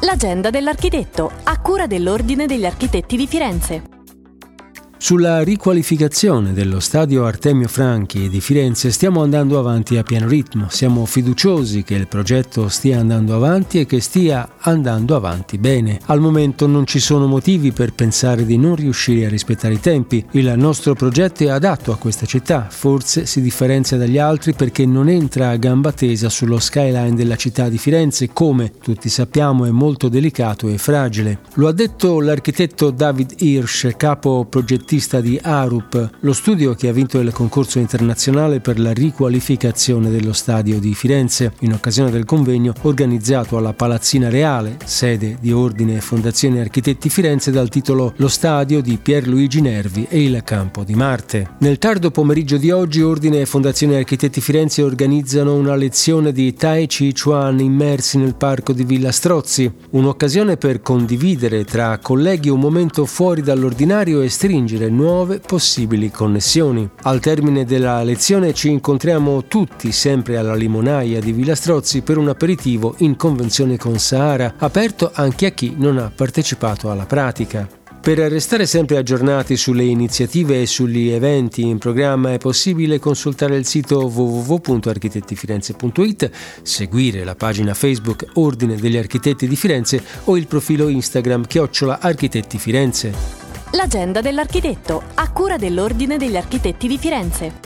L'agenda dell'architetto, a cura dell'Ordine degli Architetti di Firenze. Sulla riqualificazione dello stadio Artemio Franchi di Firenze stiamo andando avanti a pieno ritmo. Siamo fiduciosi che il progetto stia andando avanti e che stia andando avanti bene. Al momento non ci sono motivi per pensare di non riuscire a rispettare i tempi. Il nostro progetto è adatto a questa città, forse si differenzia dagli altri perché non entra a gamba tesa sullo skyline della città di Firenze, come tutti sappiamo è molto delicato e fragile. Lo ha detto l'architetto David Hirsch, capo progettista progettista di ARUP, lo studio che ha vinto il concorso internazionale per la riqualificazione dello stadio di Firenze, in occasione del convegno organizzato alla Palazzina Reale, sede di Ordine e Fondazione Architetti Firenze dal titolo Lo stadio di Pierluigi Nervi e il campo di Marte. Nel tardo pomeriggio di oggi Ordine e Fondazione Architetti Firenze organizzano una lezione di Tai Chi Chuan immersi nel parco di Villa Strozzi, un'occasione per condividere tra colleghi un momento fuori dall'ordinario e stringere scoprire nuove possibili connessioni. Al termine della lezione ci incontriamo tutti sempre alla limonaia di Villa Strozzi per un aperitivo in convenzione con Sahara, aperto anche a chi non ha partecipato alla pratica. Per restare sempre aggiornati sulle iniziative e sugli eventi in programma è possibile consultare il sito www.architettifirenze.it, seguire la pagina Facebook Ordine degli Architetti di Firenze o il profilo Instagram Chiocciola Architetti Firenze. L'agenda dell'architetto, a cura dell'Ordine degli Architetti di Firenze.